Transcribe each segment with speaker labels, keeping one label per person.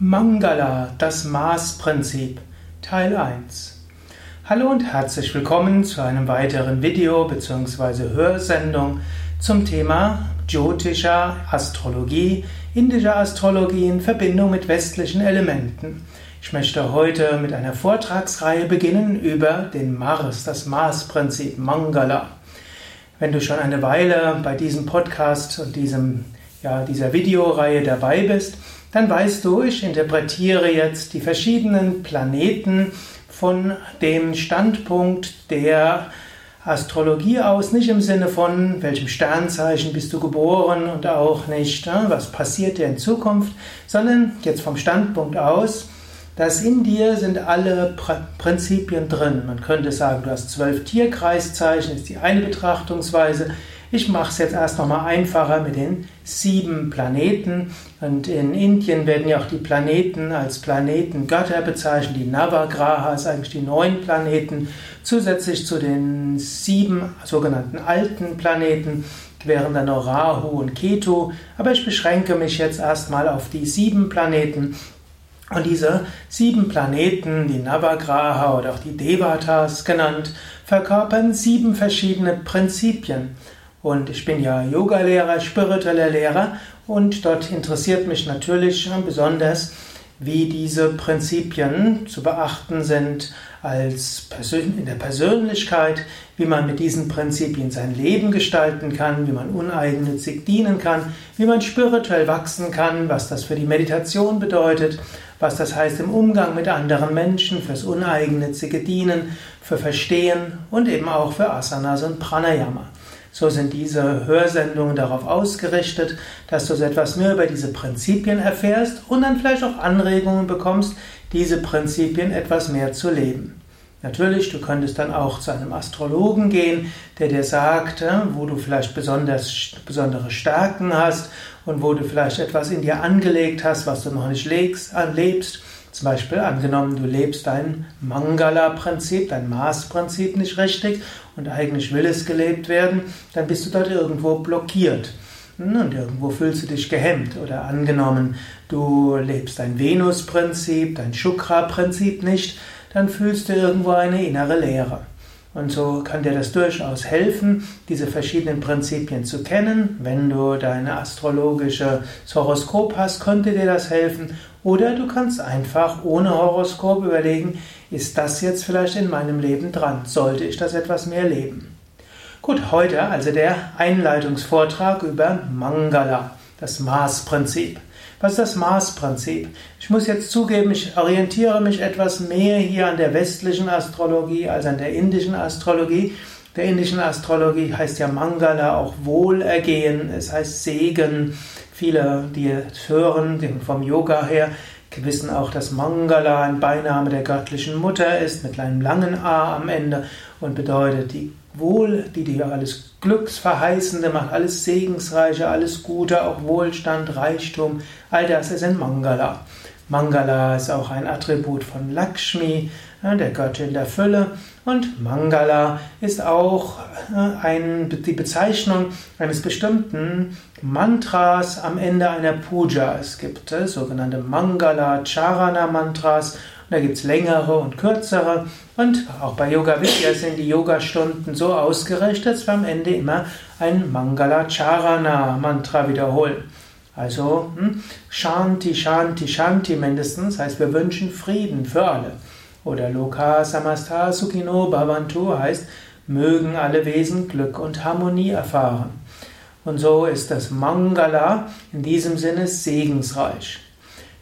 Speaker 1: Mangala, das Maßprinzip, Teil 1. Hallo und herzlich willkommen zu einem weiteren Video bzw. Hörsendung zum Thema Jyotisha Astrologie, indische Astrologie in Verbindung mit westlichen Elementen. Ich möchte heute mit einer Vortragsreihe beginnen über den Mars, das Maßprinzip Mangala. Wenn du schon eine Weile bei diesem Podcast und diesem, ja, dieser Videoreihe dabei bist, dann weißt du, ich interpretiere jetzt die verschiedenen Planeten von dem Standpunkt der Astrologie aus, nicht im Sinne von, welchem Sternzeichen bist du geboren und auch nicht, ne, was passiert dir in Zukunft, sondern jetzt vom Standpunkt aus, dass in dir sind alle Prinzipien drin. Man könnte sagen, du hast zwölf Tierkreiszeichen, ist die eine Betrachtungsweise. Ich mache es jetzt erst nochmal einfacher mit den sieben Planeten. Und in Indien werden ja auch die Planeten als Planetengötter bezeichnet. Die Navagraha ist eigentlich die neun Planeten. Zusätzlich zu den sieben sogenannten alten Planeten wären dann noch Rahu und Ketu. Aber ich beschränke mich jetzt erstmal auf die sieben Planeten. Und diese sieben Planeten, die Navagraha oder auch die Devatas genannt, verkörpern sieben verschiedene Prinzipien. Und ich bin ja Yogalehrer, spiritueller Lehrer und dort interessiert mich natürlich besonders, wie diese Prinzipien zu beachten sind als in der Persönlichkeit, wie man mit diesen Prinzipien sein Leben gestalten kann, wie man uneigennützig dienen kann, wie man spirituell wachsen kann, was das für die Meditation bedeutet, was das heißt im Umgang mit anderen Menschen, fürs uneigennützige Dienen, für Verstehen und eben auch für Asanas und Pranayama. So sind diese Hörsendungen darauf ausgerichtet, dass du so etwas mehr über diese Prinzipien erfährst und dann vielleicht auch Anregungen bekommst, diese Prinzipien etwas mehr zu leben. Natürlich, du könntest dann auch zu einem Astrologen gehen, der dir sagt, äh, wo du vielleicht besonders, besondere Stärken hast und wo du vielleicht etwas in dir angelegt hast, was du noch nicht lebst. Zum Beispiel angenommen, du lebst dein Mangala-Prinzip, dein Maßprinzip nicht richtig und eigentlich will es gelebt werden, dann bist du dort irgendwo blockiert. Hm, und irgendwo fühlst du dich gehemmt. Oder angenommen, du lebst dein Venus-Prinzip, dein Shukra-Prinzip nicht, dann fühlst du irgendwo eine innere Leere. Und so kann dir das durchaus helfen, diese verschiedenen Prinzipien zu kennen. Wenn du deine astrologische Horoskop hast, könnte dir das helfen. Oder du kannst einfach ohne Horoskop überlegen, ist das jetzt vielleicht in meinem Leben dran? Sollte ich das etwas mehr leben? Gut, heute also der Einleitungsvortrag über Mangala, das Maßprinzip. Was ist das Maßprinzip? Ich muss jetzt zugeben, ich orientiere mich etwas mehr hier an der westlichen Astrologie als an der indischen Astrologie. Der indischen Astrologie heißt ja Mangala auch Wohlergehen, es heißt Segen. Viele, die hören vom Yoga her, wissen auch, dass Mangala ein Beiname der göttlichen Mutter ist, mit einem langen A am Ende und bedeutet die Wohl, die dir alles Glücksverheißende macht, alles Segensreiche, alles Gute, auch Wohlstand, Reichtum, all das ist in Mangala. Mangala ist auch ein Attribut von Lakshmi, der Göttin der Fülle. Und Mangala ist auch äh, ein, die Bezeichnung eines bestimmten Mantras am Ende einer Puja. Es gibt äh, sogenannte Mangala Charana Mantras da gibt es längere und kürzere. Und auch bei Yoga Vidya sind die Yoga-Stunden so ausgerichtet, dass wir am Ende immer ein Mangala Charana Mantra wiederholen. Also hm, Shanti, Shanti, Shanti mindestens, heißt wir wünschen Frieden für alle. Oder Loka Samastha Sukhino Bhavantu heißt, mögen alle Wesen Glück und Harmonie erfahren. Und so ist das Mangala in diesem Sinne segensreich.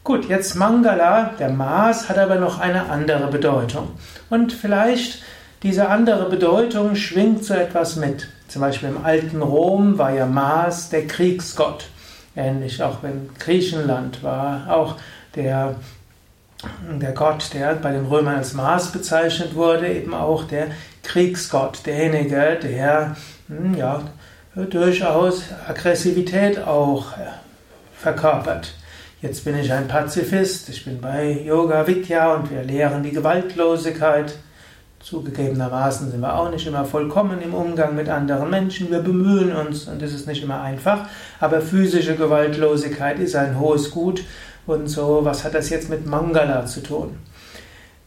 Speaker 1: Gut, jetzt Mangala, der Mars, hat aber noch eine andere Bedeutung. Und vielleicht diese andere Bedeutung schwingt so etwas mit. Zum Beispiel im alten Rom war ja Mars der Kriegsgott. Ähnlich auch in Griechenland war auch der, der Gott, der bei den Römern als Mars bezeichnet wurde, eben auch der Kriegsgott, derjenige, der hm, ja, durchaus Aggressivität auch verkörpert. Jetzt bin ich ein Pazifist, ich bin bei Yoga Vidya und wir lehren die Gewaltlosigkeit. Zugegebenermaßen sind wir auch nicht immer vollkommen im Umgang mit anderen Menschen. Wir bemühen uns und es ist nicht immer einfach. Aber physische Gewaltlosigkeit ist ein hohes Gut und so, was hat das jetzt mit Mangala zu tun?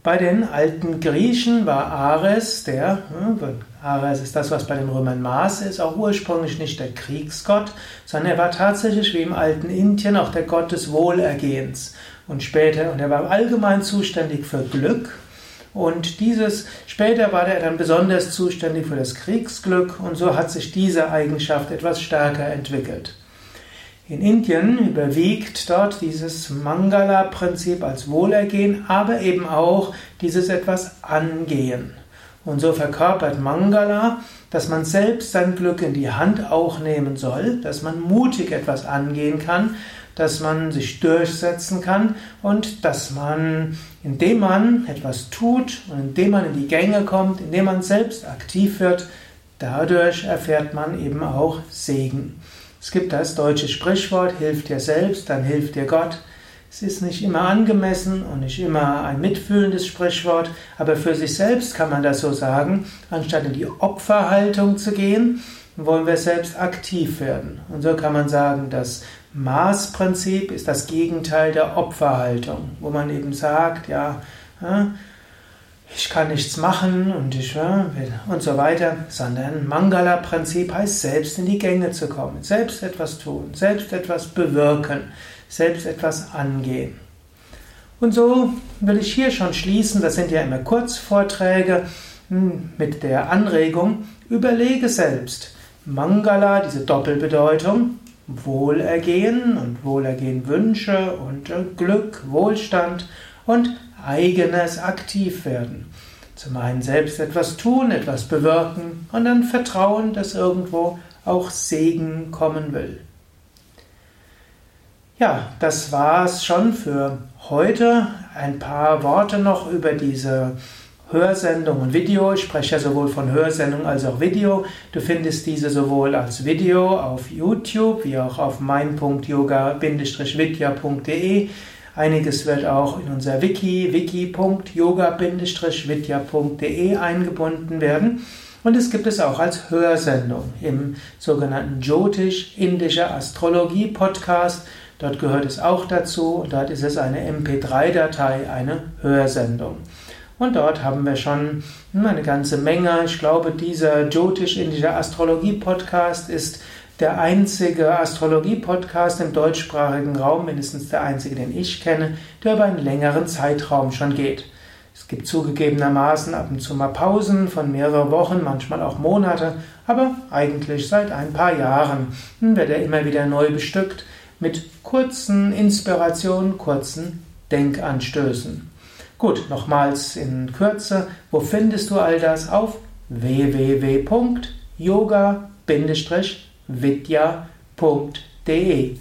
Speaker 1: Bei den alten Griechen war Ares, der, hm, Ares ist das, was bei den Römern Mars ist, auch ursprünglich nicht der Kriegsgott, sondern er war tatsächlich wie im alten Indien auch der Gott des Wohlergehens. Und später, und er war allgemein zuständig für Glück. Und dieses, später war er dann besonders zuständig für das Kriegsglück und so hat sich diese Eigenschaft etwas stärker entwickelt. In Indien überwiegt dort dieses Mangala-Prinzip als Wohlergehen, aber eben auch dieses etwas Angehen. Und so verkörpert Mangala, dass man selbst sein Glück in die Hand auch nehmen soll, dass man mutig etwas angehen kann, dass man sich durchsetzen kann und dass man, indem man etwas tut und indem man in die Gänge kommt, indem man selbst aktiv wird, dadurch erfährt man eben auch Segen. Es gibt das deutsche Sprichwort, hilf dir selbst, dann hilft dir Gott. Es ist nicht immer angemessen und nicht immer ein mitfühlendes Sprichwort, aber für sich selbst kann man das so sagen. Anstatt in die Opferhaltung zu gehen, wollen wir selbst aktiv werden. Und so kann man sagen, das Maßprinzip ist das Gegenteil der Opferhaltung, wo man eben sagt, ja, ich kann nichts machen und ich und so weiter, sondern Mangala-Prinzip heißt selbst in die Gänge zu kommen, selbst etwas tun, selbst etwas bewirken, selbst etwas angehen. Und so will ich hier schon schließen, das sind ja immer Kurzvorträge hm, mit der Anregung, überlege selbst. Mangala, diese Doppelbedeutung, Wohlergehen und Wohlergehen Wünsche und Glück, Wohlstand und eigenes aktiv werden. Zum einen selbst etwas tun, etwas bewirken und dann vertrauen, dass irgendwo auch Segen kommen will. Ja, das war's schon für heute. Ein paar Worte noch über diese Hörsendung und Video. Ich spreche ja sowohl von Hörsendung als auch Video. Du findest diese sowohl als Video auf YouTube wie auch auf mein.yoga-vidya.de. Einiges wird auch in unser Wiki, wiki.yoga-vidya.de eingebunden werden. Und es gibt es auch als Hörsendung im sogenannten Jyotish Indische Astrologie Podcast. Dort gehört es auch dazu und dort ist es eine MP3-Datei, eine Hörsendung. Und dort haben wir schon eine ganze Menge. Ich glaube, dieser Jyotish Indische Astrologie Podcast ist der einzige Astrologie-Podcast im deutschsprachigen Raum, mindestens der einzige, den ich kenne, der über einen längeren Zeitraum schon geht. Es gibt zugegebenermaßen ab und zu mal Pausen von mehreren Wochen, manchmal auch Monate, aber eigentlich seit ein paar Jahren wird er immer wieder neu bestückt mit kurzen Inspirationen, kurzen Denkanstößen. Gut, nochmals in Kürze, wo findest du all das? Auf www.yoga-vidya.de